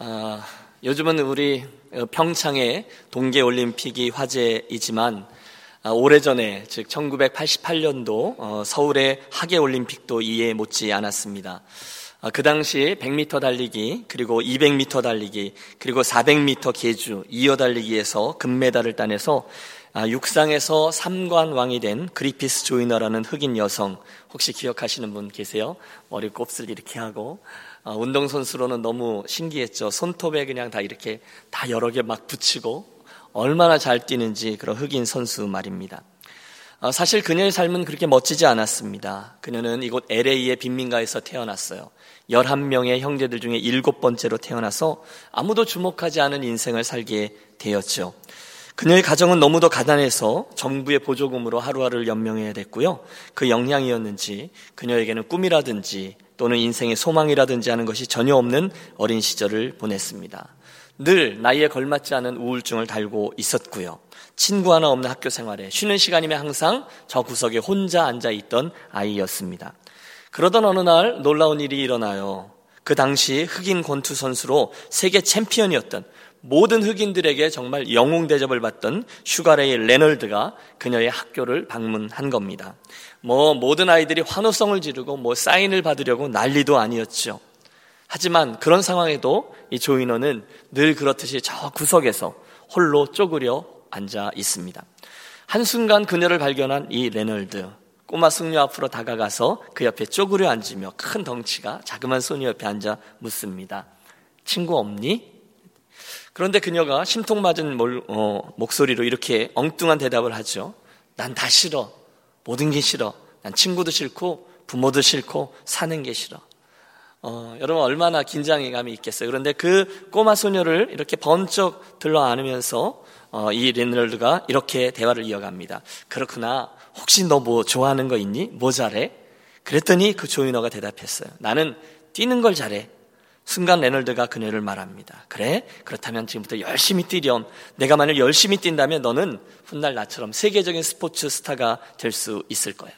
아, 요즘은 우리 평창의 동계올림픽이 화제이지만 아, 오래전에 즉 1988년도 어, 서울의 하계올림픽도 이에 못지 않았습니다. 아, 그 당시 100m 달리기 그리고 200m 달리기 그리고 400m 계주 이어 달리기에서 금메달을 따내서 아, 육상에서 삼관왕이 된 그리피스 조이너라는 흑인 여성 혹시 기억하시는 분 계세요? 머리 곱슬 이렇게 하고 아, 운동선수로는 너무 신기했죠. 손톱에 그냥 다 이렇게 다 여러 개 막 붙이고 얼마나 잘 뛰는지 그런 흑인 선수 말입니다. 아, 사실 그녀의 삶은 그렇게 멋지지 않았습니다. 그녀는 이곳 LA의 빈민가에서 태어났어요. 11명의 형제들 중에 일곱 번째로 태어나서 아무도 주목하지 않은 인생을 살게 되었죠. 그녀의 가정은 너무도 가난해서 정부의 보조금으로 하루하루를 연명해야 됐고요. 그 영향이었는지 그녀에게는 꿈이라든지 또는 인생의 소망이라든지 하는 것이 전혀 없는 어린 시절을 보냈습니다. 늘 나이에 걸맞지 않은 우울증을 달고 있었고요. 친구 하나 없는 학교 생활에 쉬는 시간이면 항상 저 구석에 혼자 앉아 있던 아이였습니다. 그러던 어느 날 놀라운 일이 일어나요. 그 당시 흑인 권투 선수로 세계 챔피언이었던 모든 흑인들에게 정말 영웅 대접을 받던 슈가 레이 레너드가 그녀의 학교를 방문한 겁니다. 뭐 모든 아이들이 환호성을 지르고 뭐 사인을 받으려고 난리도 아니었죠. 하지만 그런 상황에도 이 조인어는 늘 그렇듯이 저 구석에서 홀로 쪼그려 앉아 있습니다. 한순간 그녀를 발견한 이 레널드. 꼬마 승려 앞으로 다가가서 그 옆에 쪼그려 앉으며 큰 덩치가 자그만 소녀 옆에 앉아 묻습니다. 친구 없니? 그런데 그녀가 심통 맞은 몰, 어, 목소리로 이렇게 엉뚱한 대답을 하죠. 난 다 싫어. 모든 게 싫어. 난 친구도 싫고 부모도 싫고 사는 게 싫어. 어, 여러분 얼마나 긴장감이 있겠어요. 그런데 그 꼬마 소녀를 이렇게 번쩍 들러 안으면서 어, 이 레널드가 이렇게 대화를 이어갑니다. 그렇구나. 혹시 너 뭐 좋아하는 거 있니? 뭐 잘해? 그랬더니 그 조인어가 대답했어요. 나는 뛰는 걸 잘해. 순간 레널드가 그녀를 말합니다. 그래? 그렇다면 지금부터 열심히 뛰렴. 내가 만약 열심히 뛴다면 너는 훗날 나처럼 세계적인 스포츠 스타가 될 수 있을 거야.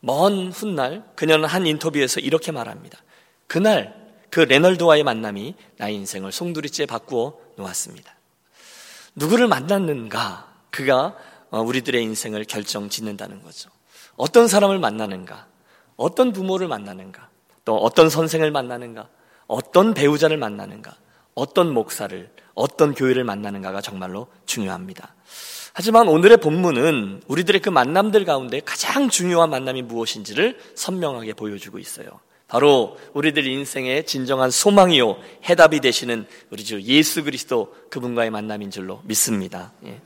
먼 훗날 그녀는 한 인터뷰에서 이렇게 말합니다. 그날 그 레널드와의 만남이 나의 인생을 송두리째 바꾸어 놓았습니다. 누구를 만났는가? 그가 어, 우리들의 인생을 결정 짓는다는 거죠. 어떤 사람을 만나는가? 어떤 부모를 만나는가? 또 어떤 선생을 만나는가? 어떤 배우자를 만나는가, 어떤 목사를, 어떤 교회를 만나는가가 정말로 중요합니다. 하지만 오늘의 본문은 우리들의 그 만남들 가운데 가장 중요한 만남이 무엇인지를 선명하게 보여주고 있어요. 바로 우리들 인생의 진정한 소망이요 해답이 되시는 우리 주 예수 그리스도 그분과의 만남인 줄로 믿습니다. 예.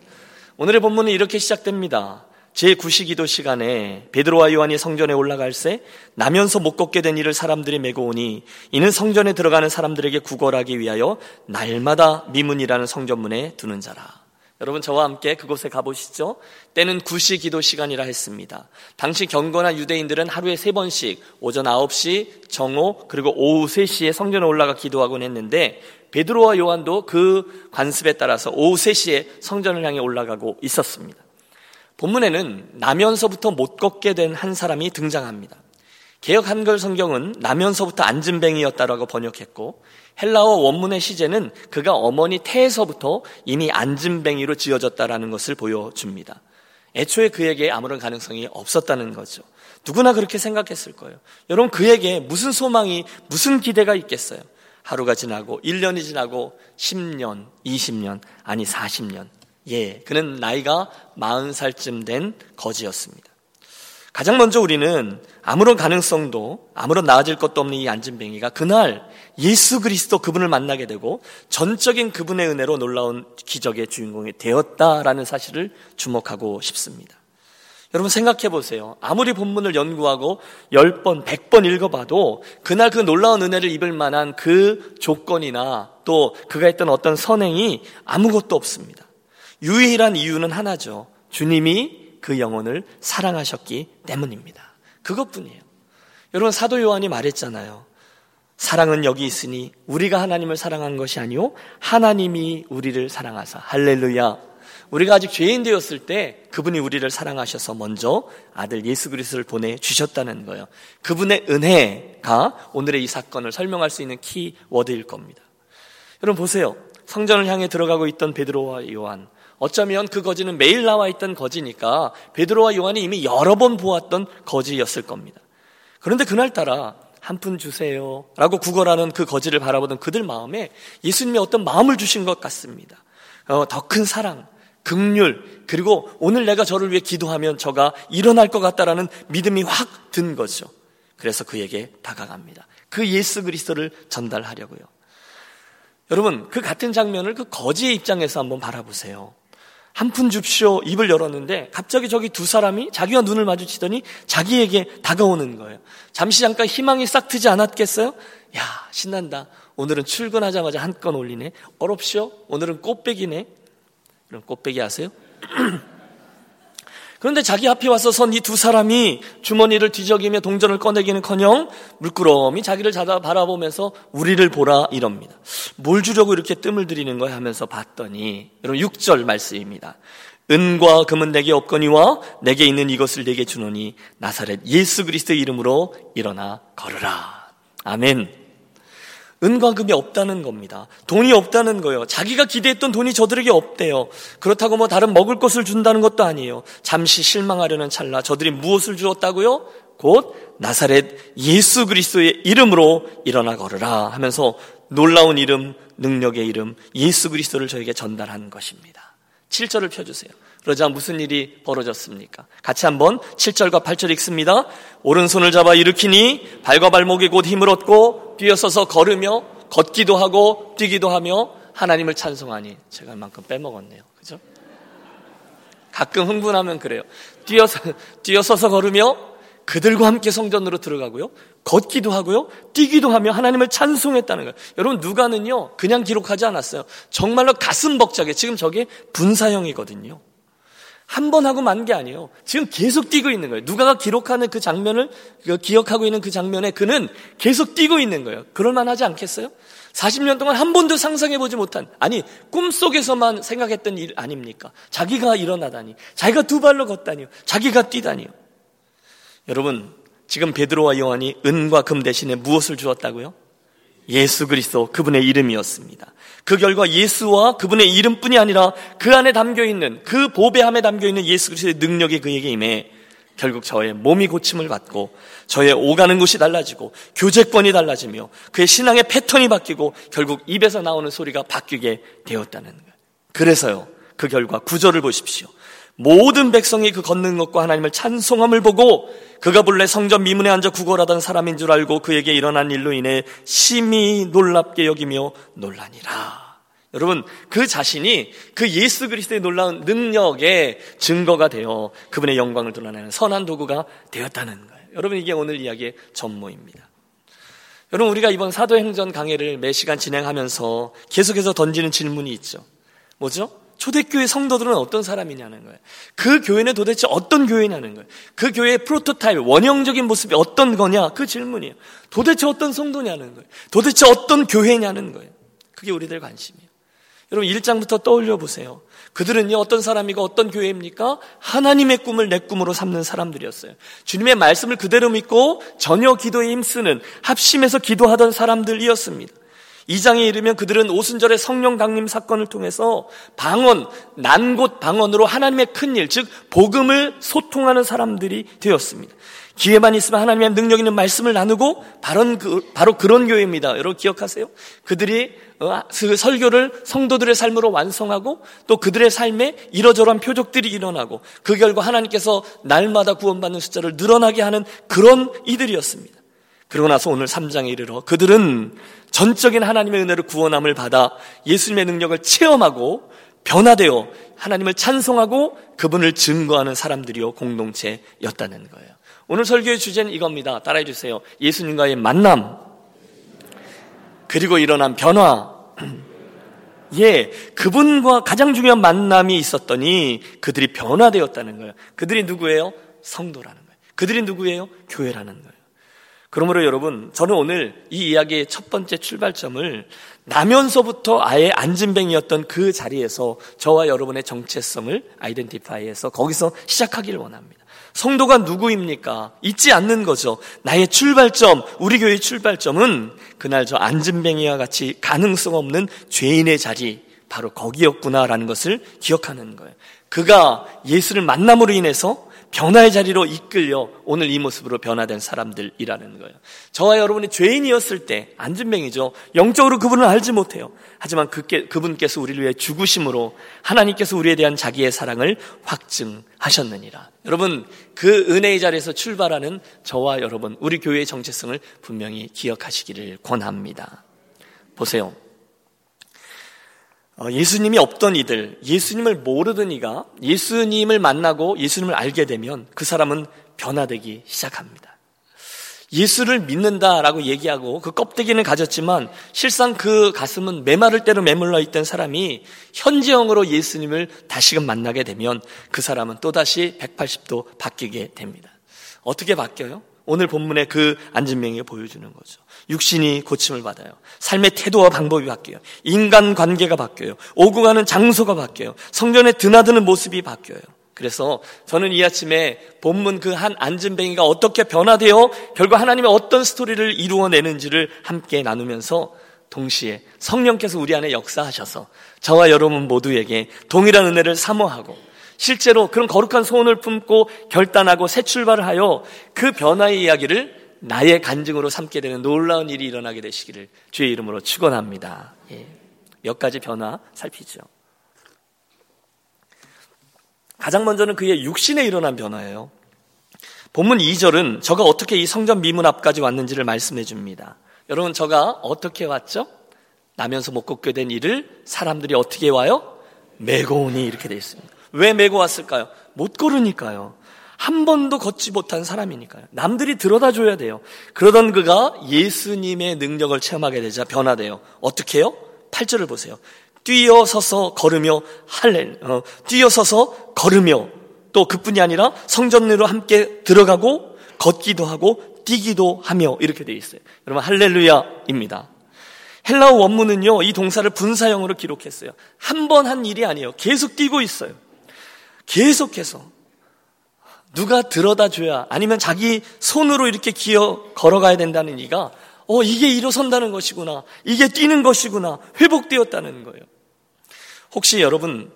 오늘의 본문은 이렇게 시작됩니다. 제9시기도 시간에 베드로와 요한이 성전에 올라갈 새 나면서 못 걷게 된 이를 사람들이 메고 오니 이는 성전에 들어가는 사람들에게 구걸하기 위하여 날마다 미문이라는 성전문에 두는 자라. 여러분 저와 함께 그곳에 가보시죠. 때는 구시기도 시간이라 했습니다. 당시 경건한 유대인들은 하루에 세 번씩 오전 9시, 정오, 그리고 오후 3시에 성전에 올라가 기도하곤 했는데 베드로와 요한도 그 관습에 따라서 오후 3시에 성전을 향해 올라가고 있었습니다. 본문에는 나면서부터 못 걷게 된 한 사람이 등장합니다. 개혁 한글 성경은 나면서부터 앉은뱅이였다라고 번역했고 헬라어 원문의 시제는 그가 어머니 태에서부터 이미 앉은뱅이로 지어졌다라는 것을 보여줍니다. 애초에 그에게 아무런 가능성이 없었다는 거죠. 누구나 그렇게 생각했을 거예요. 여러분 그에게 무슨 소망이 무슨 기대가 있겠어요? 하루가 지나고 1년이 지나고 10년, 20년, 아니 40년 예, 그는 나이가 40살쯤 된 거지였습니다. 가장 먼저 우리는 아무런 가능성도 아무런 나아질 것도 없는 이 안진뱅이가 그날 예수 그리스도 그분을 만나게 되고 전적인 그분의 은혜로 놀라운 기적의 주인공이 되었다라는 사실을 주목하고 싶습니다. 여러분 생각해 보세요. 아무리 본문을 연구하고 10번, 100번 읽어봐도 그날 그 놀라운 은혜를 입을 만한 그 조건이나 또 그가 했던 어떤 선행이 아무것도 없습니다. 유일한 이유는 하나죠. 주님이 그 영혼을 사랑하셨기 때문입니다. 그것뿐이에요. 여러분 사도 요한이 말했잖아요. 사랑은 여기 있으니 우리가 하나님을 사랑한 것이 아니요 하나님이 우리를 사랑하사 할렐루야. 우리가 아직 죄인 되었을 때 그분이 우리를 사랑하셔서 먼저 아들 예수 그리스도를 보내 주셨다는 거예요. 그분의 은혜가 오늘의 이 사건을 설명할 수 있는 키워드일 겁니다. 여러분 보세요. 성전을 향해 들어가고 있던 베드로와 요한. 어쩌면 그 거지는 매일 나와 있던 거지니까 베드로와 요한이 이미 여러 번 보았던 거지였을 겁니다. 그런데 그날따라 한 푼 주세요. 라고 구걸하는 그 거지를 바라보던 그들 마음에 예수님이 어떤 마음을 주신 것 같습니다. 어, 더 큰 사랑, 극률, 그리고 오늘 내가 저를 위해 기도하면 저가 일어날 것 같다라는 믿음이 확 든 거죠. 그래서 그에게 다가갑니다. 그 예수 그리스도를 전달하려고요. 여러분, 그 같은 장면을 그 거지의 입장에서 한번 바라보세요. 한 푼 줍쇼 입을 열었는데 갑자기 저기 두 사람이 자기와 눈을 마주치더니 자기에게 다가오는 거예요. 잠시 잠깐 희망이 싹 트지 않았겠어요? 야, 신난다. 오늘은 출근하자마자 한 건 올리네. 어렵쇼? 오늘은 꽃배기네. 그럼 꽃배기 아세요? 그런데 자기 앞에 와서 선 이 두 사람이 주머니를 뒤적이며 동전을 꺼내기는커녕 물끄러미 자기를 자다 바라보면서 우리를 보라 이럽니다. 뭘 주려고 이렇게 뜸을 들이는 거야 하면서 봤더니 여러분 6절 말씀입니다. 은과 금은 내게 없거니와 내게 있는 이것을 내게 주노니 나사렛 예수 그리스도의 이름으로 일어나 걸으라. 아멘. 은과 금이 없다는 겁니다. 돈이 없다는 거예요. 자기가 기대했던 돈이 저들에게 없대요. 그렇다고 뭐 다른 먹을 것을 준다는 것도 아니에요. 잠시 실망하려는 찰나 저들이 무엇을 주었다고요? 곧 나사렛 예수 그리스도의 이름으로 일어나 걸으라 하면서 놀라운 이름, 능력의 이름 예수 그리스도를 저에게 전달한 것입니다. 7절을 펴 주세요. 그러자 무슨 일이 벌어졌습니까? 같이 한번 7절과 8절 읽습니다. 오른손을 잡아 일으키니 발과 발목에 곧 힘을 얻고 뛰어서서 걸으며 걷기도 하고 뛰기도 하며 하나님을 찬송하니 제가 이만큼 빼먹었네요. 그죠? 가끔 흥분하면 그래요. 뛰어서, 뛰어서서 걸으며 그들과 함께 성전으로 들어가고요. 걷기도 하고요. 뛰기도 하며 하나님을 찬송했다는 거예요. 여러분, 누가는요, 그냥 기록하지 않았어요. 정말로 가슴 벅차게. 지금 저게 분사형이거든요. 한 번 하고 만 게 아니에요. 지금 계속 뛰고 있는 거예요. 누가가 기록하는 그 장면을 그 기억하고 있는 그 장면에 그는 계속 뛰고 있는 거예요. 그럴 만하지 않겠어요? 40년 동안 한 번도 상상해 보지 못한 아니 꿈속에서만 생각했던 일 아닙니까? 자기가 일어나다니, 자기가 두 발로 걷다니요, 자기가 뛰다니요. 여러분 지금 베드로와 요한이 은과 금 대신에 무엇을 주었다고요? 예수 그리스도 그분의 이름이었습니다. 그 결과 예수와 그분의 이름뿐이 아니라 그 안에 담겨 있는 그 보배함에 담겨 있는 예수 그리스도의 능력이 그에게 임해 결국 저의 몸이 고침을 받고 저의 오가는 곳이 달라지고 교제권이 달라지며 그의 신앙의 패턴이 바뀌고 결국 입에서 나오는 소리가 바뀌게 되었다는 거예요. 그래서요. 그 결과 구절을 보십시오. 모든 백성이 그 걷는 것과 하나님을 찬송함을 보고 그가 본래 성전 미문에 앉아 구걸하던 사람인 줄 알고 그에게 일어난 일로 인해 심히 놀랍게 여기며 놀라니라. 여러분, 그 자신이 그 예수 그리스도의 놀라운 능력의 증거가 되어 그분의 영광을 드러내는 선한 도구가 되었다는 거예요. 여러분, 이게 오늘 이야기의 전모입니다. 여러분, 우리가 이번 사도행전 강해를 매 시간 진행하면서 계속해서 던지는 질문이 있죠. 뭐죠? 초대교회 성도들은 어떤 사람이냐는 거예요. 그 교회는 도대체 어떤 교회냐는 거예요. 그 교회의 프로토타입, 원형적인 모습이 어떤 거냐? 그 질문이에요. 도대체 어떤 성도냐는 거예요. 도대체 어떤 교회냐는 거예요. 그게 우리들 관심이에요. 여러분 1장부터 떠올려 보세요. 그들은요 어떤 사람이고 어떤 교회입니까? 하나님의 꿈을 내 꿈으로 삼는 사람들이었어요. 주님의 말씀을 그대로 믿고 전혀 기도에 힘쓰는 합심해서 기도하던 사람들이었습니다. 2장에 이르면 그들은 오순절의 성령 강림 사건을 통해서 방언, 난곳 방언으로 하나님의 큰 일, 즉 복음을 소통하는 사람들이 되었습니다. 기회만 있으면 하나님의 능력 있는 말씀을 나누고 바로, 그, 바로 그런 교회입니다. 여러분 기억하세요? 그들이 어, 그 설교를 성도들의 삶으로 완성하고 또 그들의 삶에 이러저러한 표적들이 일어나고 그 결과 하나님께서 날마다 구원받는 숫자를 늘어나게 하는 그런 이들이었습니다. 그러고 나서 오늘 3장에 이르러 그들은 전적인 하나님의 은혜를 구원함을 받아 예수님의 능력을 체험하고 변화되어 하나님을 찬송하고 그분을 증거하는 사람들이요 공동체였다는 거예요. 오늘 설교의 주제는 이겁니다. 따라해 주세요. 예수님과의 만남 그리고 일어난 변화. 예, 그분과 가장 중요한 만남이 있었더니 그들이 변화되었다는 거예요. 그들이 누구예요? 성도라는 거예요. 그들이 누구예요? 교회라는 거예요. 그러므로 여러분, 저는 오늘 이 이야기의 첫 번째 출발점을 나면서부터 아예 안진뱅이였던 그 자리에서 저와 여러분의 정체성을 아이덴티파이해서 거기서 시작하기를 원합니다. 성도가 누구입니까? 잊지 않는 거죠. 나의 출발점, 우리 교회의 출발점은 그날 저 안진뱅이와 같이 가능성 없는 죄인의 자리, 바로 거기였구나라는 것을 기억하는 거예요. 그가 예수를 만남으로 인해서 변화의 자리로 이끌려 오늘 이 모습으로 변화된 사람들이라는 거예요. 저와 여러분이 죄인이었을 때 안진뱅이죠. 영적으로 그분을 알지 못해요. 하지만 그분께서 우리를 위해 죽으심으로 하나님께서 우리에 대한 자기의 사랑을 확증하셨느니라. 여러분 그 은혜의 자리에서 출발하는 저와 여러분 우리 교회의 정체성을 분명히 기억하시기를 권합니다. 보세요. 어, 예수님이 없던 이들, 예수님을 모르던 이가 예수님을 만나고 예수님을 알게 되면 그 사람은 변화되기 시작합니다. 예수를 믿는다라고 얘기하고 그 껍데기는 가졌지만 실상 그 가슴은 메마를 대로 메물러 있던 사람이 현지형으로 예수님을 다시금 만나게 되면 그 사람은 또다시 180도 바뀌게 됩니다. 어떻게 바뀌어요? 오늘 본문의 그 안진명이 보여주는 거죠. 육신이 고침을 받아요. 삶의 태도와 방법이 바뀌어요. 인간 관계가 바뀌어요. 오고 가는 장소가 바뀌어요. 성전에 드나드는 모습이 바뀌어요. 그래서 저는 이 아침에 본문 그 한 안진뱅이가 어떻게 변화되어 결국 하나님의 어떤 스토리를 이루어내는지를 함께 나누면서 동시에 성령께서 우리 안에 역사하셔서 저와 여러분 모두에게 동일한 은혜를 사모하고 실제로 그런 거룩한 소원을 품고 결단하고 새 출발을 하여 그 변화의 이야기를 나의 간증으로 삼게 되는 놀라운 일이 일어나게 되시기를 주의 이름으로 축원합니다. 예. 몇 가지 변화 살피죠. 가장 먼저는 그의 육신에 일어난 변화예요. 본문 2절은 저가 어떻게 이 성전 미문 앞까지 왔는지를 말씀해 줍니다. 여러분, 저가 어떻게 왔죠? 나면서 못 걷게 된 일을 사람들이 어떻게 와요? 메고 오니 이렇게 되어 있습니다. 왜 메고 왔을까요? 못 걸으니까요. 한 번도 걷지 못한 사람이니까요. 남들이 들어다 줘야 돼요. 그러던 그가 예수님의 능력을 체험하게 되자 변화돼요. 어떻게 해요? 8절을 보세요. 뛰어서서 걸으며 할렐, 어, 뛰어서서 걸으며 또 그뿐이 아니라 성전으로 함께 들어가고 걷기도 하고 뛰기도 하며 이렇게 되어 있어요. 여러분 할렐루야입니다. 헬라어 원문은요 이 동사를 분사형으로 기록했어요. 한 번한 일이 아니에요. 계속 뛰고 있어요. 계속해서 누가 들어다 줘야 아니면 자기 손으로 이렇게 기어 걸어가야 된다는 이가 어 이게 일어선다는 것이구나 이게 뛰는 것이구나 회복되었다는 거예요. 혹시 여러분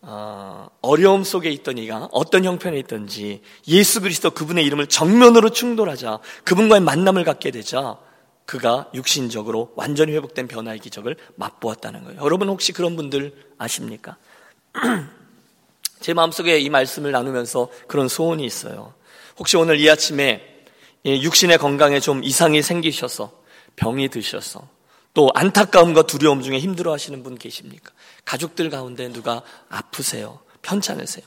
어, 어려움 속에 있던 이가 어떤 형편에 있던지 예수 그리스도 그분의 이름을 정면으로 충돌하자 그분과의 만남을 갖게 되자 그가 육신적으로 완전히 회복된 변화의 기적을 맛보았다는 거예요. 여러분 혹시 그런 분들 아십니까? 제 마음속에 이 말씀을 나누면서 그런 소원이 있어요. 혹시 오늘 이 아침에 육신의 건강에 좀 이상이 생기셔서 병이 드셔서 또 안타까움과 두려움 중에 힘들어 하시는 분 계십니까? 가족들 가운데 누가 아프세요? 편찮으세요?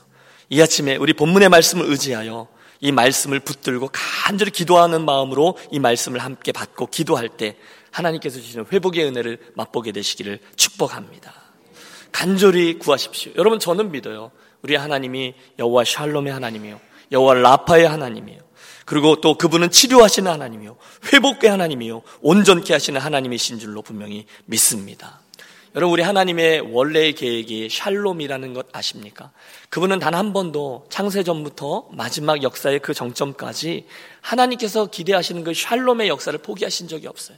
이 아침에 우리 본문의 말씀을 의지하여 이 말씀을 붙들고 간절히 기도하는 마음으로 이 말씀을 함께 받고 기도할 때 하나님께서 주시는 회복의 은혜를 맛보게 되시기를 축복합니다. 간절히 구하십시오. 여러분 저는 믿어요. 우리 하나님이 여호와 샬롬의 하나님이요. 여호와 라파의 하나님이에요. 그리고 또 그분은 치료하시는 하나님이요. 회복의 하나님이요. 온전케 하시는 하나님이신 줄로 분명히 믿습니다. 여러분 우리 하나님의 원래의 계획이 샬롬이라는 것 아십니까? 그분은 단 한 번도 창세 전부터 마지막 역사의 그 정점까지 하나님께서 기대하시는 그 샬롬의 역사를 포기하신 적이 없어요.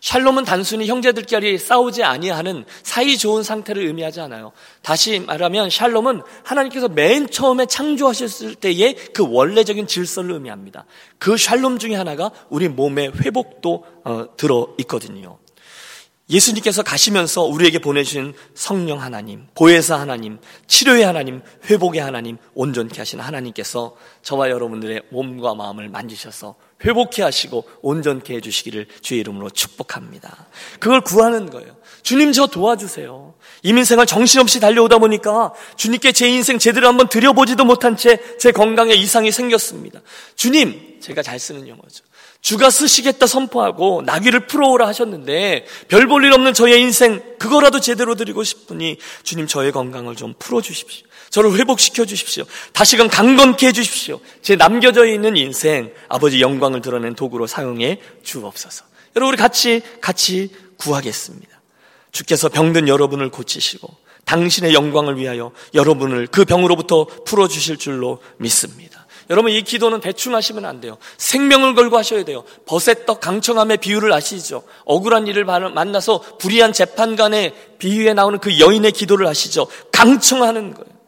샬롬은 단순히 형제들끼리 싸우지 아니하는 사이 좋은 상태를 의미하지 않아요. 다시 말하면 샬롬은 하나님께서 맨 처음에 창조하셨을 때의 그 원래적인 질서를 의미합니다. 그 샬롬 중에 하나가 우리 몸의 회복도 어, 들어 있거든요. 예수님께서 가시면서 우리에게 보내주신 성령 하나님, 보혜사 하나님, 치료의 하나님, 회복의 하나님, 온전케 하신 하나님께서 저와 여러분들의 몸과 마음을 만지셔서 회복케 하시고 온전케 해주시기를 주의 이름으로 축복합니다. 그걸 구하는 거예요. 주님 저 도와주세요. 이민생활 정신없이 달려오다 보니까 주님께 제 인생 제대로 한번 드려보지도 못한 채 제 건강에 이상이 생겼습니다. 주님, 제가 잘 쓰는 용어죠. 주가 쓰시겠다 선포하고 나귀를 풀어오라 하셨는데 별 볼 일 없는 저의 인생 그거라도 제대로 드리고 싶으니 주님 저의 건강을 좀 풀어주십시오. 저를 회복시켜 주십시오. 다시금 강건케 해 주십시오. 제 남겨져 있는 인생 아버지 영광을 드러낸 도구로 사용해 주옵소서. 여러분 우리 같이 같이 구하겠습니다. 주께서 병든 여러분을 고치시고 당신의 영광을 위하여 여러분을 그 병으로부터 풀어 주실 줄로 믿습니다. 여러분 이 기도는 대충 하시면 안 돼요. 생명을 걸고 하셔야 돼요. 버셋떡 강청함의 비유를 아시죠? 억울한 일을 만나서 불의한 재판관의 비유에 나오는 그 여인의 기도를 아시죠? 강청하는 거예요.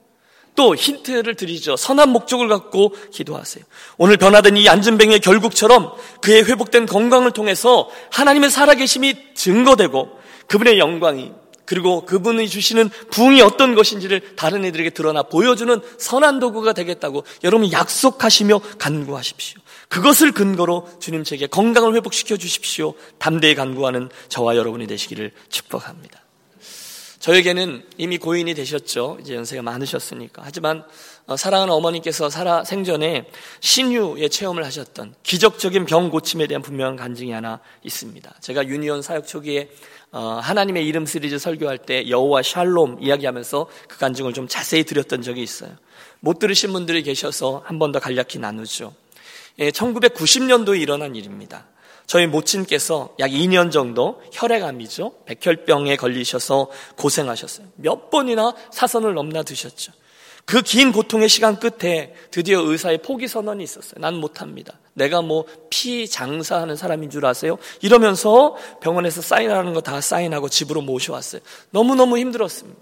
또 힌트를 드리죠. 선한 목적을 갖고 기도하세요. 오늘 변화된 이 안전뱅이의 결국처럼 그의 회복된 건강을 통해서 하나님의 살아계심이 증거되고 그분의 영광이 그리고 그분이 주시는 부흥이 어떤 것인지를 다른 이들에게 드러나 보여주는 선한 도구가 되겠다고 여러분 약속하시며 간구하십시오. 그것을 근거로 주님 제게 건강을 회복시켜 주십시오. 담대히 간구하는 저와 여러분이 되시기를 축복합니다. 저에게는 이미 고인이 되셨죠. 이제 연세가 많으셨으니까. 하지만 어, 사랑하는 어머니께서 살아 생전에 신유의 체험을 하셨던 기적적인 병 고침에 대한 분명한 간증이 하나 있습니다. 제가 유니온 사역 초기에 어, 하나님의 이름 시리즈 설교할 때 여호와 샬롬 이야기하면서 그 간증을 좀 자세히 드렸던 적이 있어요. 못 들으신 분들이 계셔서 한 번 더 간략히 나누죠. 1990년도에 예, 일어난 일입니다. 저희 모친께서 약 2년 정도 혈액암이죠. 백혈병에 걸리셔서 고생하셨어요. 몇 번이나 사선을 넘나 드셨죠. 그 긴 고통의 시간 끝에 드디어 의사의 포기 선언이 있었어요. 난 못합니다. 내가 뭐 피 장사하는 사람인 줄 아세요? 이러면서 병원에서 사인하는 거 다 사인하고 집으로 모셔왔어요. 너무너무 힘들었습니다.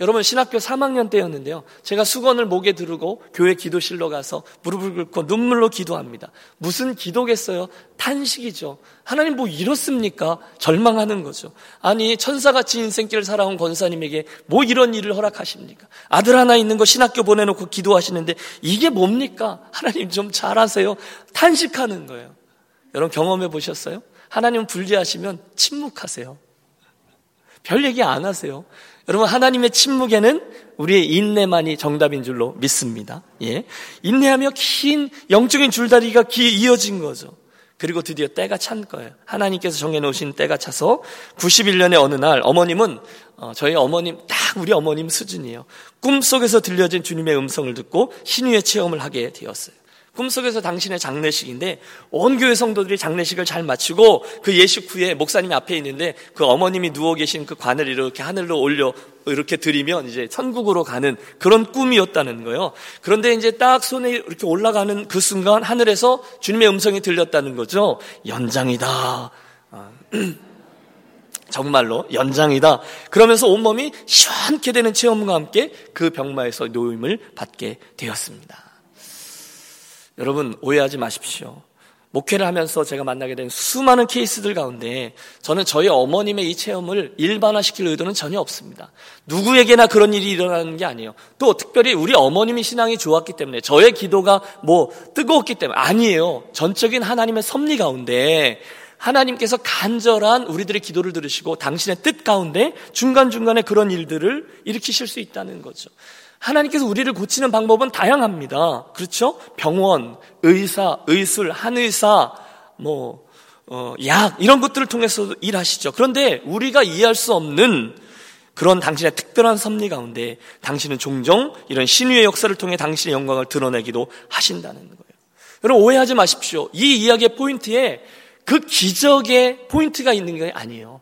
여러분 신학교 3학년 때였는데요. 제가 수건을 목에 두르고 교회 기도실로 가서 무릎을 꿇고 눈물로 기도합니다. 무슨 기도겠어요? 탄식이죠. 하나님 뭐 이렇습니까? 절망하는 거죠. 아니 천사같이 인생길을 살아온 권사님에게 뭐 이런 일을 허락하십니까? 아들 하나 있는 거 신학교 보내놓고 기도하시는데 이게 뭡니까? 하나님 좀 잘하세요. 탄식하는 거예요. 여러분 경험해 보셨어요? 하나님 불리하시면 침묵하세요. 별 얘기 안 하세요. 여러분 하나님의 침묵에는 우리의 인내만이 정답인 줄로 믿습니다. 예. 인내하며 긴 영적인 줄다리가 이어진 거죠. 그리고 드디어 때가 찬 거예요. 하나님께서 정해놓으신 때가 차서 91년의 어느 날 어머님은 어, 저희 어머님 딱 우리 어머님 수준이에요. 꿈속에서 들려진 주님의 음성을 듣고 신유의 체험을 하게 되었어요. 꿈속에서 당신의 장례식인데 온 교회 성도들이 장례식을 잘 마치고 그 예식 후에 목사님 앞에 있는데 그 어머님이 누워 계신 그 관을 이렇게 하늘로 올려 이렇게 드리면 이제 천국으로 가는 그런 꿈이었다는 거예요. 그런데 이제 딱 손에 이렇게 올라가는 그 순간 하늘에서 주님의 음성이 들렸다는 거죠. 연장이다. 아, 정말로 연장이다. 그러면서 온몸이 시원케 되는 체험과 함께 그 병마에서 노임을 받게 되었습니다. 여러분 오해하지 마십시오. 목회를 하면서 제가 만나게 된 수많은 케이스들 가운데 저는 저희 어머님의 이 체험을 일반화시킬 의도는 전혀 없습니다. 누구에게나 그런 일이 일어나는 게 아니에요. 또 특별히 우리 어머님이 신앙이 좋았기 때문에 저의 기도가 뭐 뜨거웠기 때문에 아니에요. 전적인 하나님의 섭리 가운데 하나님께서 간절한 우리들의 기도를 들으시고 당신의 뜻 가운데 중간중간에 그런 일들을 일으키실 수 있다는 거죠. 하나님께서 우리를 고치는 방법은 다양합니다. 그렇죠? 병원, 의사, 의술, 한의사, 뭐, 어, 약, 이런 것들을 통해서 일하시죠. 그런데 우리가 이해할 수 없는 그런 당신의 특별한 섭리 가운데 당신은 종종 이런 신유의 역사를 통해 당신의 영광을 드러내기도 하신다는 거예요. 여러분 오해하지 마십시오. 이 이야기의 포인트에 그 기적의 포인트가 있는 게 아니에요.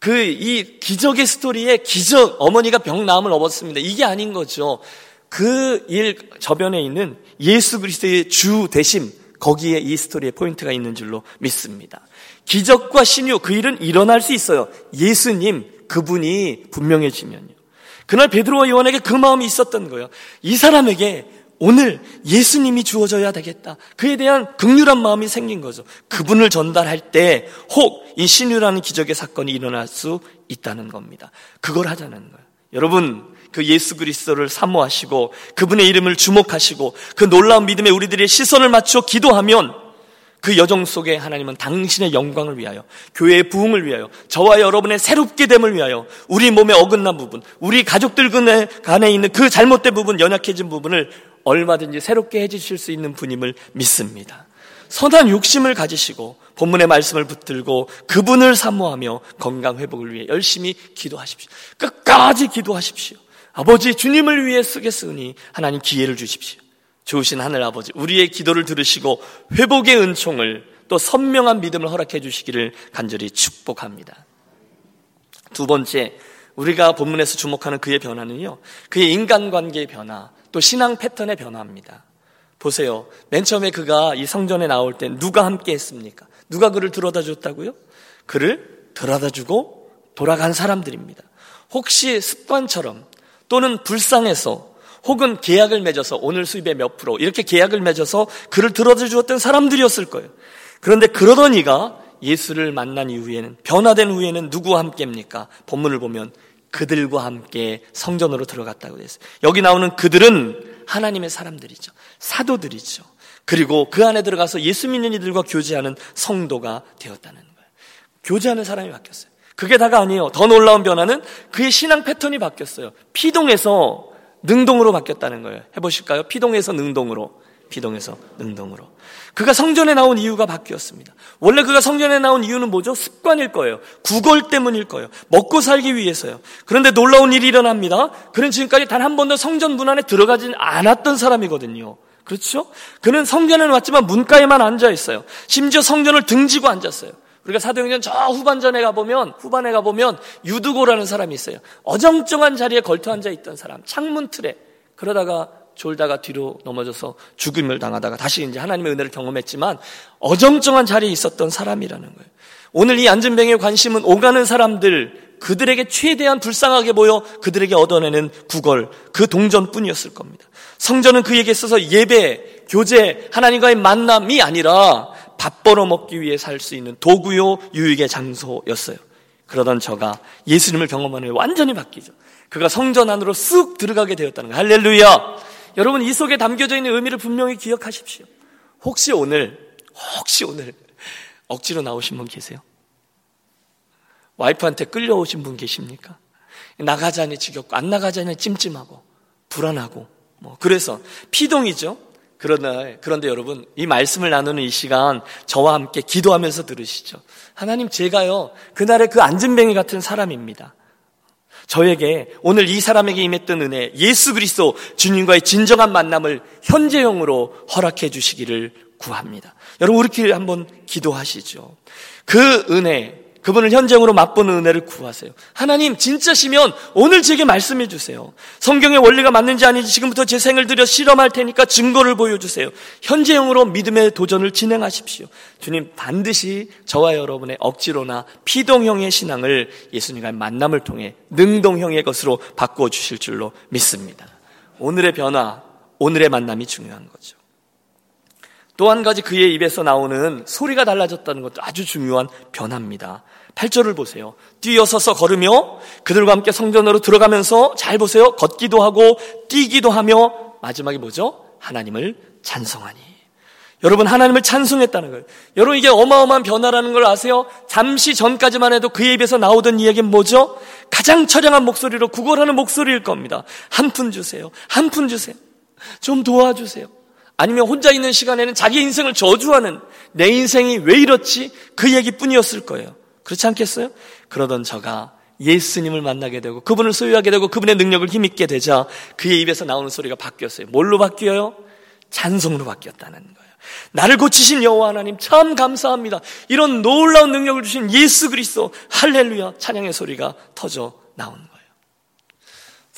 그 이 기적의 스토리에 기적 어머니가 병 나음을 얻었습니다. 이게 아닌 거죠. 그 일 저변에 있는 예수 그리스도의 주 되심 거기에 이 스토리의 포인트가 있는 줄로 믿습니다. 기적과 신유 그 일은 일어날 수 있어요. 예수님 그분이 분명해지면요. 그날 베드로와 요한에게 그 마음이 있었던 거예요. 이 사람에게 오늘 예수님이 주어져야 되겠다. 그에 대한 극률한 마음이 생긴 거죠. 그분을 전달할 때 혹 이 신유라는 기적의 사건이 일어날 수 있다는 겁니다. 그걸 하자는 거예요. 여러분, 그 예수 그리스도를 사모하시고 그분의 이름을 주목하시고 그 놀라운 믿음에 우리들의 시선을 맞춰 기도하면 그 여정 속에 하나님은 당신의 영광을 위하여, 교회의 부흥을 위하여, 저와 여러분의 새롭게 됨을 위하여, 우리 몸에 어긋난 부분, 우리 가족들 간에 있는 그 잘못된 부분, 연약해진 부분을 얼마든지 새롭게 해주실 수 있는 분임을 믿습니다. 선한 욕심을 가지시고 본문의 말씀을 붙들고 그분을 사모하며 건강 회복을 위해 열심히 기도하십시오. 끝까지 기도하십시오. 아버지 주님을 위해 쓰겠으니 하나님 기회를 주십시오. 좋으신 하늘 아버지 우리의 기도를 들으시고 회복의 은총을 또 선명한 믿음을 허락해 주시기를 간절히 축복합니다. 두 번째 우리가 본문에서 주목하는 그의 변화는요. 그의 인간관계의 변화, 또 신앙 패턴의 변화입니다. 보세요. 맨 처음에 그가 이 성전에 나올 때 누가 함께 했습니까? 누가 그를 들어다 줬다고요? 그를 들어다 주고 돌아간 사람들입니다. 혹시 습관처럼 또는 불쌍해서 혹은 계약을 맺어서 오늘 수입의 몇 프로 이렇게 계약을 맺어서 그를 들어다 주었던 사람들이었을 거예요. 그런데 그러던 이가 예수를 만난 이후에는 변화된 후에는 누구와 함께입니까? 본문을 보면 그들과 함께 성전으로 들어갔다고 되어 있어요. 여기 나오는 그들은 하나님의 사람들이죠. 사도들이죠. 그리고 그 안에 들어가서 예수 믿는 이들과 교제하는 성도가 되었다는 거예요. 교제하는 사람이 바뀌었어요. 그게 다가 아니에요. 더 놀라운 변화는 그의 신앙 패턴이 바뀌었어요. 피동에서 능동으로 바뀌었다는 거예요. 해보실까요? 피동에서 능동으로. 피동에서 능동으로. 그가 성전에 나온 이유가 바뀌었습니다. 원래 그가 성전에 나온 이유는 뭐죠? 습관일 거예요. 구걸 때문일 거예요. 먹고 살기 위해서요. 그런데 놀라운 일이 일어납니다. 그는 지금까지 단 한 번도 성전 문 안에 들어가진 않았던 사람이거든요. 그렇죠? 그는 성전에는 왔지만 문가에만 앉아 있어요. 심지어 성전을 등지고 앉았어요. 우리가 사도행전 저 후반전에 가보면, 후반에 가보면 유두고라는 사람이 있어요. 어정쩡한 자리에 걸터 앉아 있던 사람. 창문 틀에. 그러다가 졸다가 뒤로 넘어져서 죽음을 당하다가 다시 이제 하나님의 은혜를 경험했지만 어정쩡한 자리에 있었던 사람이라는 거예요. 오늘 이 안전뱅이의 관심은 오가는 사람들, 그들에게 최대한 불쌍하게 보여 그들에게 얻어내는 구걸, 그 동전뿐이었을 겁니다. 성전은 그에게 있어서 예배, 교제, 하나님과의 만남이 아니라 밥 벌어 먹기 위해 살 수 있는 도구요 유익의 장소였어요. 그러던 저가 예수님을 경험하는 완전히 바뀌죠. 그가 성전 안으로 쑥 들어가게 되었다는 거예요. 할렐루야! 여러분 이 속에 담겨져 있는 의미를 분명히 기억하십시오. 혹시 오늘 혹시 오늘 억지로 나오신 분 계세요? 와이프한테 끌려오신 분 계십니까? 나가자니 지겹고 안 나가자니 찜찜하고 불안하고 뭐 그래서 피동이죠. 그러나 그런데 여러분 이 말씀을 나누는 이 시간 저와 함께 기도하면서 들으시죠. 하나님 제가요 그날의 그 안전뱅이 같은 사람입니다. 저에게 오늘 이 사람에게 임했던 은혜, 예수 그리스도 주님과의 진정한 만남을 현재형으로 허락해 주시기를 구합니다. 여러분, 우리끼리 한번 기도하시죠. 그 은혜, 그분을 현장으로 맛보는 은혜를 구하세요. 하나님 진짜시면 오늘 제게 말씀해 주세요. 성경의 원리가 맞는지 아닌지 지금부터 제 생을 들여 실험할 테니까 증거를 보여주세요. 현재형으로 믿음의 도전을 진행하십시오. 주님 반드시 저와 여러분의 억지로나 피동형의 신앙을 예수님과의 만남을 통해 능동형의 것으로 바꾸어 주실 줄로 믿습니다. 오늘의 변화, 오늘의 만남이 중요한 거죠. 또 한 가지 그의 입에서 나오는 소리가 달라졌다는 것도 아주 중요한 변화입니다. 8절을 보세요. 뛰어서서 걸으며 그들과 함께 성전으로 들어가면서 잘 보세요. 걷기도 하고 뛰기도 하며 마지막에 뭐죠? 하나님을 찬송하니. 여러분 하나님을 찬송했다는 거예요. 여러분 이게 어마어마한 변화라는 걸 아세요? 잠시 전까지만 해도 그의 입에서 나오던 이야기는 뭐죠? 가장 처량한 목소리로 구걸하는 목소리일 겁니다. 한 푼 주세요. 한 푼 주세요. 좀 도와주세요. 아니면 혼자 있는 시간에는 자기 인생을 저주하는 내 인생이 왜 이렇지? 그 얘기뿐이었을 거예요. 그렇지 않겠어요? 그러던 저가 예수님을 만나게 되고 그분을 소유하게 되고 그분의 능력을 힘있게 되자 그의 입에서 나오는 소리가 바뀌었어요. 뭘로 바뀌어요? 찬송으로 바뀌었다는 거예요. 나를 고치신 여호와 하나님 참 감사합니다. 이런 놀라운 능력을 주신 예수 그리스도 할렐루야 찬양의 소리가 터져 나오는 거예요.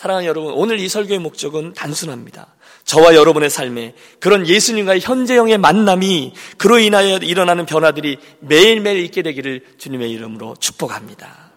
사랑하는 여러분, 오늘 이 설교의 목적은 단순합니다. 저와 여러분의 삶에 그런 예수님과의 현재형의 만남이 그로 인하여 일어나는 변화들이 매일매일 있게 되기를 주님의 이름으로 축복합니다.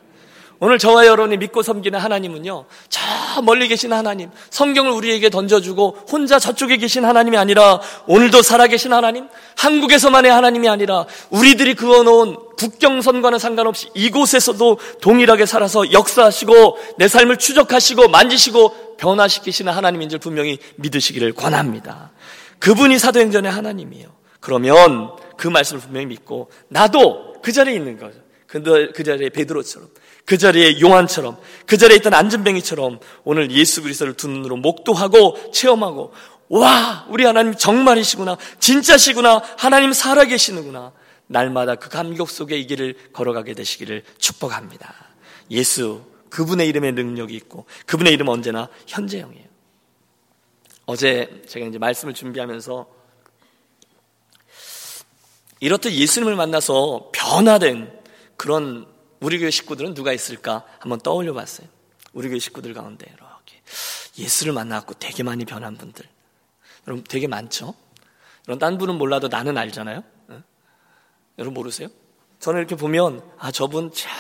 오늘 저와 여러분이 믿고 섬기는 하나님은요, 저 멀리 계신 하나님, 성경을 우리에게 던져주고 혼자 저쪽에 계신 하나님이 아니라 오늘도 살아계신 하나님, 한국에서만의 하나님이 아니라 우리들이 그어놓은 국경선과는 상관없이 이곳에서도 동일하게 살아서 역사하시고 내 삶을 추적하시고 만지시고 변화시키시는 하나님인 줄 분명히 믿으시기를 권합니다. 그분이 사도행전의 하나님이에요. 그러면 그 말씀을 분명히 믿고 나도 그 자리에 있는 거죠. 그, 그 자리에 베드로처럼 그 자리에 용환처럼 그 자리에 있던 안전뱅이처럼 오늘 예수 그리스도를 두 눈으로 목도하고 체험하고 와 우리 하나님 정말이시구나 진짜시구나 하나님 살아계시는구나. 날마다 그 감격 속에 이 길을 걸어가게 되시기를 축복합니다. 예수 그분의 이름에 능력이 있고 그분의 이름은 언제나 현재형이에요. 어제 제가 이제 말씀을 준비하면서 이렇듯 예수님을 만나서 변화된 그런 우리 교회 식구들은 누가 있을까 한번 떠올려 봤어요. 우리 교회 식구들 가운데 이렇게 예수를 만나고 되게 많이 변한 분들. 여러분 되게 많죠? 그런 딴 분은 몰라도 나는 알잖아요. 네? 여러분 모르세요? 저는 이렇게 보면 아 저분 참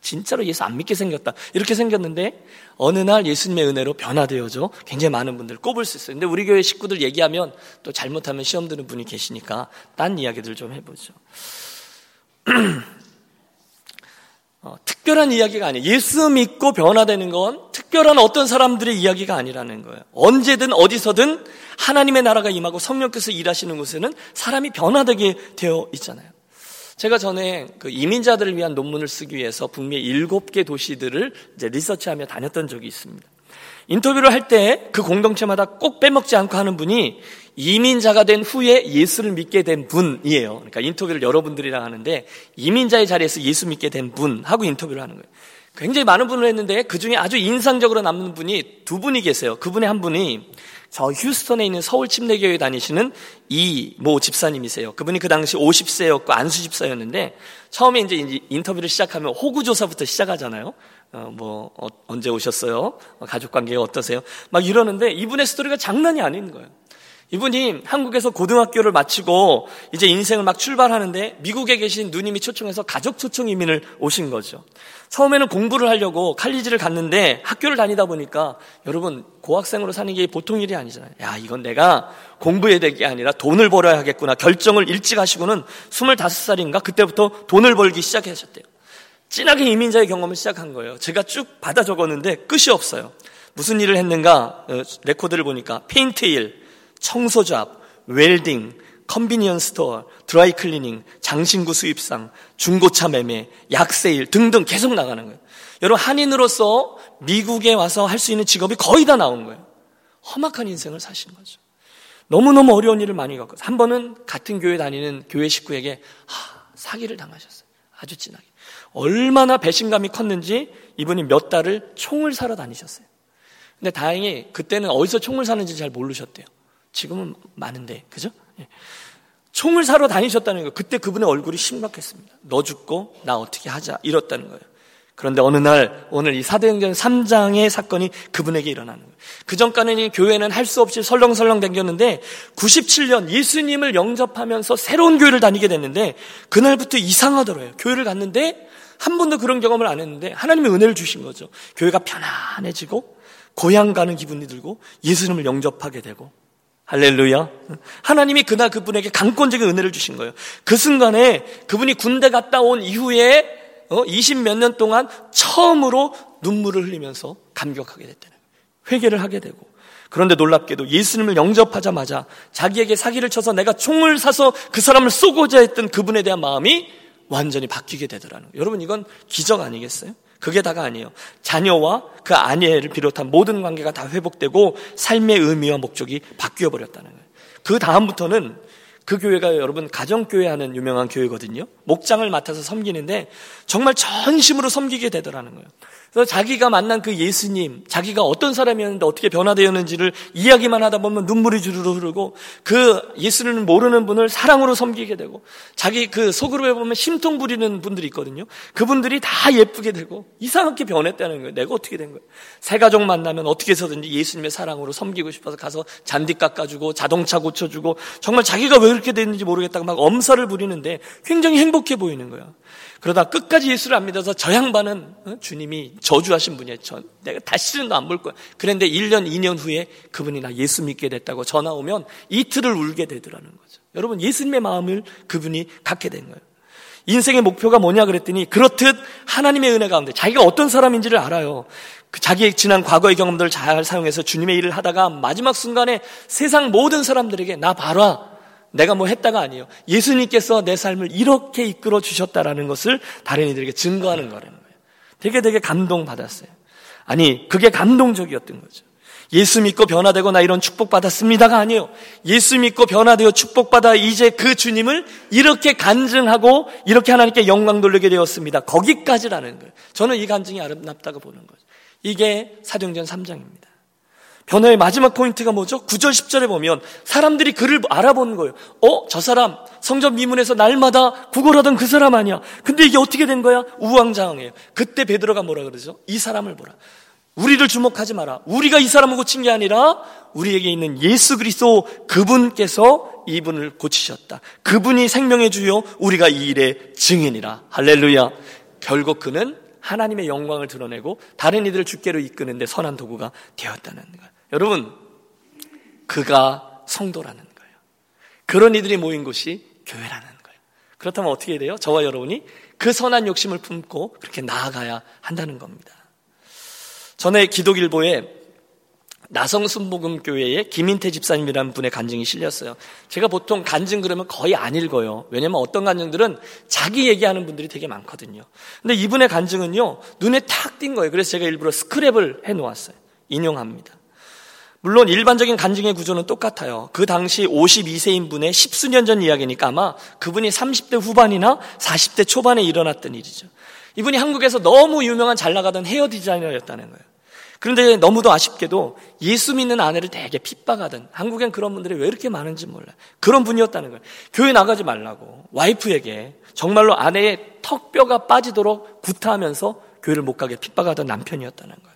진짜로 예수 안 믿게 생겼다 이렇게 생겼는데 어느 날 예수님의 은혜로 변화되어져 굉장히 많은 분들 꼽을 수 있어요. 근데 우리 교회 식구들 얘기하면 또 잘못하면 시험 드는 분이 계시니까 딴 이야기들 좀 해보죠. 어, 특별한 이야기가 아니에요. 예수 믿고 변화되는 건 특별한 어떤 사람들의 이야기가 아니라는 거예요. 언제든 어디서든 하나님의 나라가 임하고 성령께서 일하시는 곳에는 사람이 변화되게 되어 있잖아요. 제가 전에 그 이민자들을 위한 논문을 쓰기 위해서 북미 일곱 개 도시들을 이제 리서치하며 다녔던 적이 있습니다. 인터뷰를 할 때 그 공동체마다 꼭 빼먹지 않고 하는 분이 이민자가 된 후에 예수를 믿게 된 분이에요. 그러니까 인터뷰를 여러분들이랑 하는데 이민자의 자리에서 예수 믿게 된 분하고 인터뷰를 하는 거예요. 굉장히 많은 분을 했는데 그 중에 아주 인상적으로 남는 분이 두 분이 계세요. 그분의 한 분이 저 휴스턴에 있는 서울 침례교회 다니시는 이 모 집사님이세요. 그분이 그 당시 50세였고 안수 집사였는데 처음에 이제 인터뷰를 시작하면 호구 조사부터 시작하잖아요. 어, 뭐 어, 언제 오셨어요? 어, 가족 관계가 어떠세요? 막 이러는데 이분의 스토리가 장난이 아닌 거예요. 이분이 한국에서 고등학교를 마치고 이제 인생을 막 출발하는데 미국에 계신 누님이 초청해서 가족 초청 이민을 오신 거죠. 처음에는 공부를 하려고 칼리지를 갔는데 학교를 다니다 보니까 여러분 고학생으로 사는 게 보통 일이 아니잖아요. 야, 이건 내가 공부해야 될 게 아니라 돈을 벌어야 하겠구나. 결정을 일찍 하시고는 25살인가 그때부터 돈을 벌기 시작하셨대요. 진하게 이민자의 경험을 시작한 거예요. 제가 쭉 받아 적었는데 끝이 없어요. 무슨 일을 했는가 어, 레코드를 보니까 페인트 일, 청소 job, welding, convenience store, 드라이 클리닝, 장신구 수입상, 중고차 매매, 약세일 등등 계속 나가는 거예요. 여러분 한인으로서 미국에 와서 할 수 있는 직업이 거의 다 나온 거예요. 험악한 인생을 사신 거죠. 너무너무 어려운 일을 많이 겪었어요. 한 번은 같은 교회 다니는 교회 식구에게 하, 사기를 당하셨어요. 아주 진하게. 얼마나 배신감이 컸는지 이분이 몇 달을 총을 사러 다니셨어요. 근데 다행히 그때는 어디서 총을 사는지 잘 모르셨대요. 지금은 많은데, 그죠? 예. 총을 사러 다니셨다는 거예요. 그때 그분의 얼굴이 심각했습니다. 너 죽고 나 어떻게 하자. 이렇다는 거예요. 그런데 어느 날 오늘 이 사도행전 3장의 사건이 그분에게 일어나는 거예요. 그 전까지는 교회는 할 수 없이 설렁설렁 댕겼는데 97년 예수님을 영접하면서 새로운 교회를 다니게 됐는데 그날부터 이상하더라고요. 교회를 갔는데 한 번도 그런 경험을 안 했는데 하나님의 은혜를 주신 거죠. 교회가 편안해지고 고향 가는 기분이 들고 예수님을 영접하게 되고 할렐루야. 하나님이 그날 그분에게 강권적인 은혜를 주신 거예요. 그 순간에 그분이 군대 갔다 온 이후에 20몇 어, 년 동안 처음으로 눈물을 흘리면서 감격하게 됐다는 거예요. 회개를 하게 되고. 그런데 놀랍게도 예수님을 영접하자마자 자기에게 사기를 쳐서 내가 총을 사서 그 사람을 쏘고자 했던 그분에 대한 마음이 완전히 바뀌게 되더라는 거예요. 여러분 이건 기적 아니겠어요? 그게 다가 아니에요. 자녀와 그 아내를 비롯한 모든 관계가 다 회복되고 삶의 의미와 목적이 바뀌어 버렸다는 거예요. 그 다음부터는 그 교회가 여러분 가정교회 하는 유명한 교회거든요. 목장을 맡아서 섬기는데 정말 전심으로 섬기게 되더라는 거예요. 그래서 자기가 만난 그 예수님, 자기가 어떤 사람이었는데 어떻게 변화되었는지를 이야기만 하다 보면 눈물이 주르르 흐르고 그 예수를 모르는 분을 사랑으로 섬기게 되고 자기 그 속으로 보면 심통 부리는 분들이 있거든요. 그분들이 다 예쁘게 되고 이상하게 변했다는 거예요. 내가 어떻게 된 거예요? 새 가족 만나면 어떻게 해서든지 예수님의 사랑으로 섬기고 싶어서 가서 잔디 깎아주고 자동차 고쳐주고 정말 자기가 왜 그렇게 됐는지 모르겠다고 막 엄살을 부리는데 굉장히 행복해 보이는 거예요. 그러다 끝까지 예수를 안 믿어서 저 양반은 어? 주님이 저주하신 분이에요. 저, 내가 다시는 너 안 볼 거야. 그런데 1년, 2년 후에 그분이 나 예수 믿게 됐다고 전화 오면 이틀을 울게 되더라는 거죠. 여러분 예수님의 마음을 그분이 갖게 된 거예요. 인생의 목표가 뭐냐 그랬더니 그렇듯 하나님의 은혜 가운데 자기가 어떤 사람인지를 알아요. 그 자기의 지난 과거의 경험들을 잘 사용해서 주님의 일을 하다가 마지막 순간에 세상 모든 사람들에게 나 봐라. 내가 뭐 했다가 아니에요. 예수님께서 내 삶을 이렇게 이끌어 주셨다라는 것을 다른 이들에게 증거하는 거라는 거예요. 되게 되게 감동받았어요. 아니, 그게 감동적이었던 거죠. 예수 믿고 변화되고 나 이런 축복받았습니다가 아니에요. 예수 믿고 변화되어 축복받아 이제 그 주님을 이렇게 간증하고 이렇게 하나님께 영광 돌리게 되었습니다. 거기까지라는 거예요. 저는 이 간증이 아름답다고 보는 거죠. 이게 사도행전 3장입니다. 변화의 마지막 포인트가 뭐죠? 9절, 10절에 보면 사람들이 그를 알아보는 거예요. 어? 저 사람 성전 미문에서 날마다 구걸하던 그 사람 아니야. 근데 이게 어떻게 된 거야? 우왕좌왕해요. 그때 베드로가 뭐라 그러죠? 이 사람을 보라. 우리를 주목하지 마라. 우리가 이 사람을 고친 게 아니라 우리에게 있는 예수 그리스도 그분께서 이분을 고치셨다. 그분이 생명의 주요 우리가 이 일의 증인이라. 할렐루야. 결국 그는 하나님의 영광을 드러내고 다른 이들을 주께로 이끄는데 선한 도구가 되었다는 거예요. 여러분, 그가 성도라는 거예요. 그런 이들이 모인 곳이 교회라는 거예요. 그렇다면 어떻게 돼요? 저와 여러분이 그 선한 욕심을 품고 그렇게 나아가야 한다는 겁니다. 전에 기독일보에 나성순복음교회의 김인태 집사님이라는 분의 간증이 실렸어요. 제가 보통 간증 그러면 거의 안 읽어요. 왜냐면 어떤 간증들은 자기 얘기하는 분들이 되게 많거든요. 근데 이분의 간증은요, 눈에 탁 띈 거예요. 그래서 제가 일부러 스크랩을 해 놓았어요. 인용합니다. 물론 일반적인 간증의 구조는 똑같아요. 그 당시 52세인 분의 십수년 전 이야기니까 아마 그분이 30대 후반이나 40대 초반에 일어났던 일이죠. 이분이 한국에서 너무 유명한 잘 나가던 헤어 디자이너였다는 거예요. 그런데 너무도 아쉽게도 예수 믿는 아내를 되게 핍박하던 한국엔 그런 분들이 왜 이렇게 많은지 몰라요. 그런 분이었다는 거예요. 교회 나가지 말라고 와이프에게 정말로 아내의 턱뼈가 빠지도록 구타하면서 교회를 못 가게 핍박하던 남편이었다는 거예요.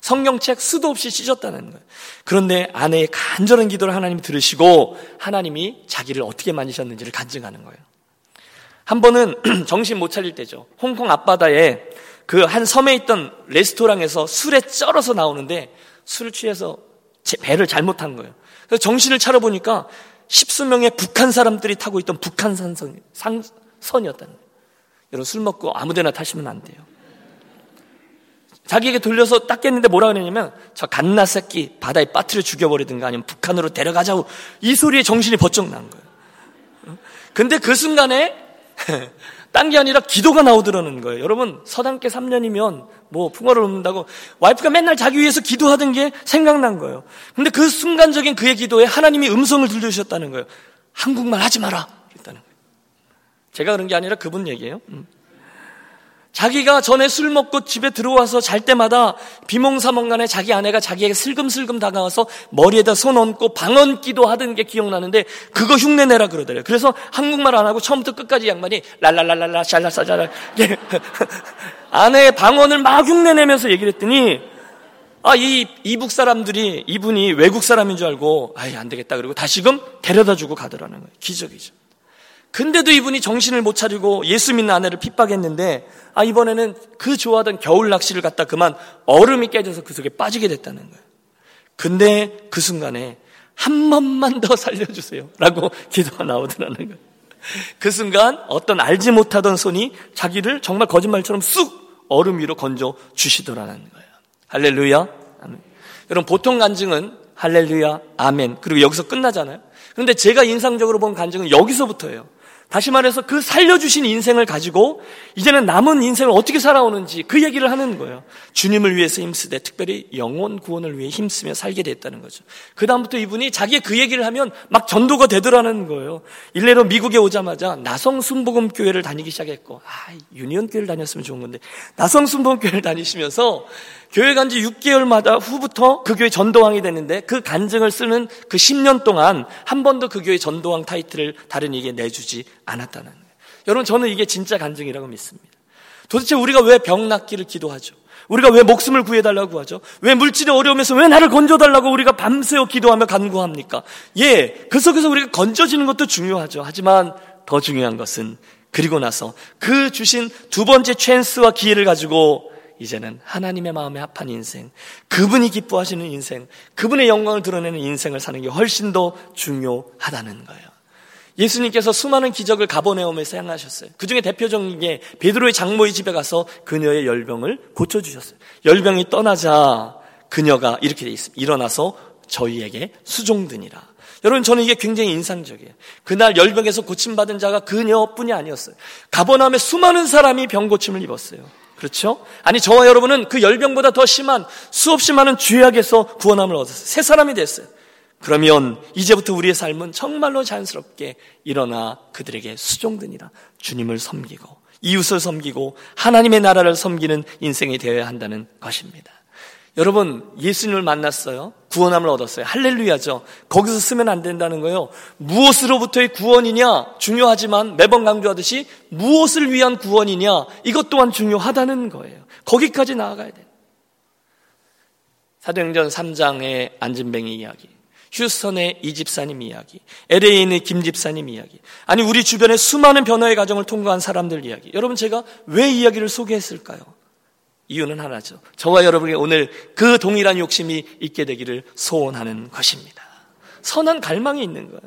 성경책 수도 없이 찢었다는 거예요. 그런데 아내의 간절한 기도를 하나님이 들으시고 하나님이 자기를 어떻게 만드셨는지를 간증하는 거예요. 한 번은 정신 못 차릴 때죠. 홍콩 앞바다에 그 한 섬에 있던 레스토랑에서 술에 쩔어서 나오는데 술을 취해서 배를 잘못한 거예요. 그래서 정신을 차려보니까 십수명의 북한 사람들이 타고 있던 북한산 선, 선이었다는 거예요. 여러분 술 먹고 아무 데나 타시면 안 돼요. 자기에게 돌려서 닦겠는데 뭐라 그러냐면 저 갓나 새끼 바다에 빠뜨려 죽여버리든가 아니면 북한으로 데려가자고 이 소리에 정신이 번쩍 난 거예요. 근데 그 순간에 딴 게 아니라 기도가 나오더라는 거예요. 여러분 서당계 3년이면 뭐 풍어를 놓는다고 와이프가 맨날 자기 위해서 기도하던 게 생각난 거예요. 근데 그 순간적인 그의 기도에 하나님이 음성을 들려주셨다는 거예요. 한국말 하지 마라. 그랬다는 거예요. 제가 그런 게 아니라 그분 얘기예요. 음. 자기가 전에 술 먹고 집에 들어와서 잘 때마다 비몽사몽간에 자기 아내가 자기에게 슬금슬금 다가와서 머리에다 손 얹고 방언기도 하던 게 기억나는데 그거 흉내 내라 그러더래요. 그래서 한국말 안 하고 처음부터 끝까지 양반이 랄랄랄랄라 샬라사자라 아내의 방언을 막 흉내 내면서 얘기를 했더니 아, 이 이북 사람들이 이분이 외국 사람인 줄 알고 아이 안 되겠다 그리고 다시금 데려다 주고 가더라는 거예요. 기적이죠. 근데도 이분이 정신을 못 차리고 예수 믿는 아내를 핍박했는데 아 이번에는 그 좋아하던 겨울 낚시를 갔다 그만 얼음이 깨져서 그 속에 빠지게 됐다는 거예요. 근데 그 순간에 한 번만 더 살려주세요. 라고 기도가 나오더라는 거예요. 그 순간 어떤 알지 못하던 손이 자기를 정말 거짓말처럼 쑥 얼음 위로 건져 주시더라는 거예요. 할렐루야. 아멘. 여러분 보통 간증은 할렐루야, 아멘. 그리고 여기서 끝나잖아요. 그런데 제가 인상적으로 본 간증은 여기서부터예요. 다시 말해서 그 살려주신 인생을 가지고 이제는 남은 인생을 어떻게 살아오는지 그 얘기를 하는 거예요. 주님을 위해서 힘쓰되 특별히 영혼 구원을 위해 힘쓰며 살게 됐다는 거죠. 그다음부터 이분이 자기의 그 얘기를 하면 막 전도가 되더라는 거예요. 일례로 미국에 오자마자 나성 순복음 교회를 다니기 시작했고 아, 유니온 교회를 다녔으면 좋은 건데 나성 순복음 교회를 다니시면서 교회 간 지 6개월마다 후부터 그 교회 전도왕이 됐는데 그 간증을 쓰는 그 10년 동안 한 번도 그 교회 전도왕 타이틀을 다른 이에게 내주지 않았다는 거예요. 여러분 저는 이게 진짜 간증이라고 믿습니다. 도대체 우리가 왜 병 낫기를 기도하죠? 우리가 왜 목숨을 구해달라고 하죠? 왜 물질의 어려움에서 왜 나를 건져달라고 우리가 밤새워 기도하며 간구합니까? 예, 그 속에서 우리가 건져지는 것도 중요하죠. 하지만 더 중요한 것은 그리고 나서 그 주신 두 번째 찬스와 기회를 가지고 이제는 하나님의 마음에 합한 인생, 그분이 기뻐하시는 인생, 그분의 영광을 드러내는 인생을 사는 게 훨씬 더 중요하다는 거예요. 예수님께서 수많은 기적을 가보네움에서 행하셨어요. 그 중에 대표적인 게 베드로의 장모의 집에 가서 그녀의 열병을 고쳐주셨어요. 열병이 떠나자 그녀가 이렇게 돼 있습니다. 일어나서 저희에게 수종드니라. 여러분 저는 이게 굉장히 인상적이에요. 그날 열병에서 고침받은 자가 그녀뿐이 아니었어요. 가버나움에 수많은 사람이 병 고침을 입었어요. 그렇죠? 아니 저와 여러분은 그 열병보다 더 심한 수없이 많은 죄악에서 구원함을 얻었어요. 새 사람이 됐어요. 그러면 이제부터 우리의 삶은 정말로 자연스럽게 일어나 그들에게 수종드니라. 주님을 섬기고 이웃을 섬기고 하나님의 나라를 섬기는 인생이 되어야 한다는 것입니다. 여러분 예수님을 만났어요. 구원함을 얻었어요. 할렐루야죠. 거기서 쓰면 안 된다는 거예요. 무엇으로부터의 구원이냐 중요하지만 매번 강조하듯이 무엇을 위한 구원이냐 이것 또한 중요하다는 거예요. 거기까지 나아가야 돼요. 사도행전 3장의 안진뱅이 이야기, 휴스턴의 이 집사님 이야기, LA의 김 집사님 이야기, 아니 우리 주변에 수많은 변화의 과정을 통과한 사람들 이야기. 여러분 제가 왜 이야기를 소개했을까요? 이유는 하나죠. 저와 여러분이 오늘 그 동일한 욕심이 있게 되기를 소원하는 것입니다. 선한 갈망이 있는 거예요.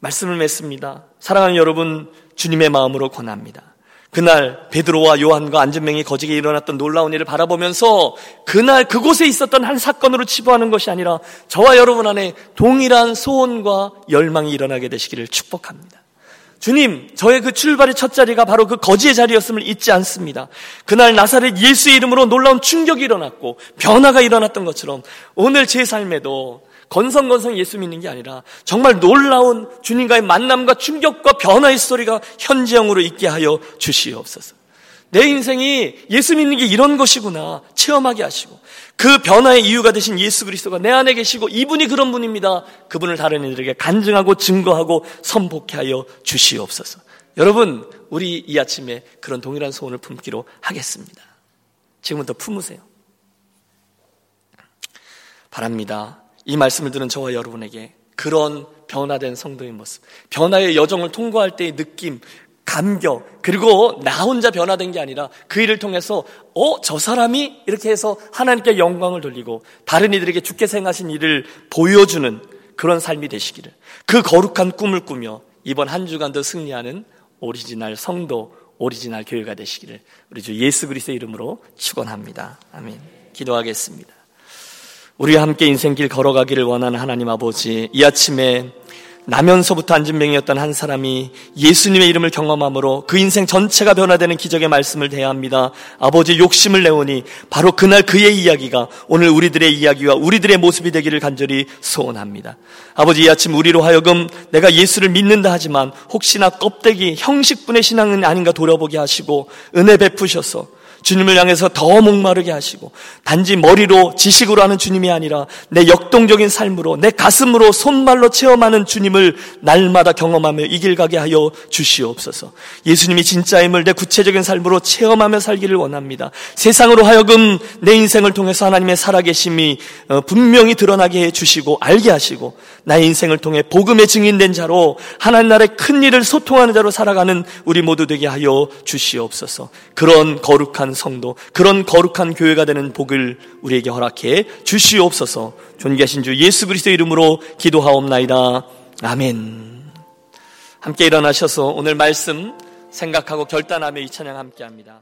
말씀을 맺습니다. 사랑하는 여러분, 주님의 마음으로 권합니다. 그날 베드로와 요한과 안전명이 거직에 일어났던 놀라운 일을 바라보면서 그날 그곳에 있었던 한 사건으로 치부하는 것이 아니라 저와 여러분 안에 동일한 소원과 열망이 일어나게 되시기를 축복합니다. 주님, 저의 그 출발의 첫 자리가 바로 그 거지의 자리였음을 잊지 않습니다. 그날 나사렛 예수의 이름으로 놀라운 충격이 일어났고 변화가 일어났던 것처럼 오늘 제 삶에도 건성건성 예수 믿는 게 아니라 정말 놀라운 주님과의 만남과 충격과 변화의 스토리가 현지형으로 있게 하여 주시옵소서. 내 인생이 예수 믿는 게 이런 것이구나 체험하게 하시고 그 변화의 이유가 되신 예수 그리스도가 내 안에 계시고 이분이 그런 분입니다. 그분을 다른 이들에게 간증하고 증거하고 선복해 하여 주시옵소서. 여러분, 우리 이 아침에 그런 동일한 소원을 품기로 하겠습니다. 지금부터 품으세요. 바랍니다. 이 말씀을 들은 저와 여러분에게 그런 변화된 성도의 모습, 변화의 여정을 통과할 때의 느낌, 감격, 그리고 나 혼자 변화된 게 아니라 그 일을 통해서, 어, 저 사람이 이렇게 해서 하나님께 영광을 돌리고 다른 이들에게 주께서 행하신 일을 보여주는 그런 삶이 되시기를. 그 거룩한 꿈을 꾸며 이번 한 주간도 승리하는 오리지널 성도, 오리지널 교회가 되시기를 우리 주 예수 그리스도의 이름으로 축원합니다. 아멘. 기도하겠습니다. 우리와 함께 인생길 걸어가기를 원하는 하나님 아버지, 이 아침에 나면서부터 안진병이었던 한 사람이 예수님의 이름을 경험함으로 그 인생 전체가 변화되는 기적의 말씀을 대합니다. 아버지 욕심을 내오니 바로 그날 그의 이야기가 오늘 우리들의 이야기와 우리들의 모습이 되기를 간절히 소원합니다. 아버지 이 아침 우리로 하여금 내가 예수를 믿는다 하지만 혹시나 껍데기 형식분의 신앙은 아닌가 돌아보게 하시고 은혜 베푸셔서 주님을 향해서 더 목마르게 하시고 단지 머리로 지식으로 하는 주님이 아니라 내 역동적인 삶으로 내 가슴으로 손말로 체험하는 주님을 날마다 경험하며 이 길 가게 하여 주시옵소서. 예수님이 진짜임을 내 구체적인 삶으로 체험하며 살기를 원합니다. 세상으로 하여금 내 인생을 통해서 하나님의 살아계심이 어, 분명히 드러나게 해 주시고 알게 하시고 나의 인생을 통해 복음의 증인된 자로 하나님 나라의 큰 일을 소통하는 자로 살아가는 우리 모두 되게 하여 주시옵소서. 그런 거룩한 거룩한 성도, 그런 거룩한 교회가 되는 복을 우리에게 허락해 주시옵소서. 존귀하신 주 예수 그리스도 이름으로 기도하옵나이다. 아멘. 함께 일어나셔서 오늘 말씀 생각하고 결단하며 이 찬양 함께 합니다.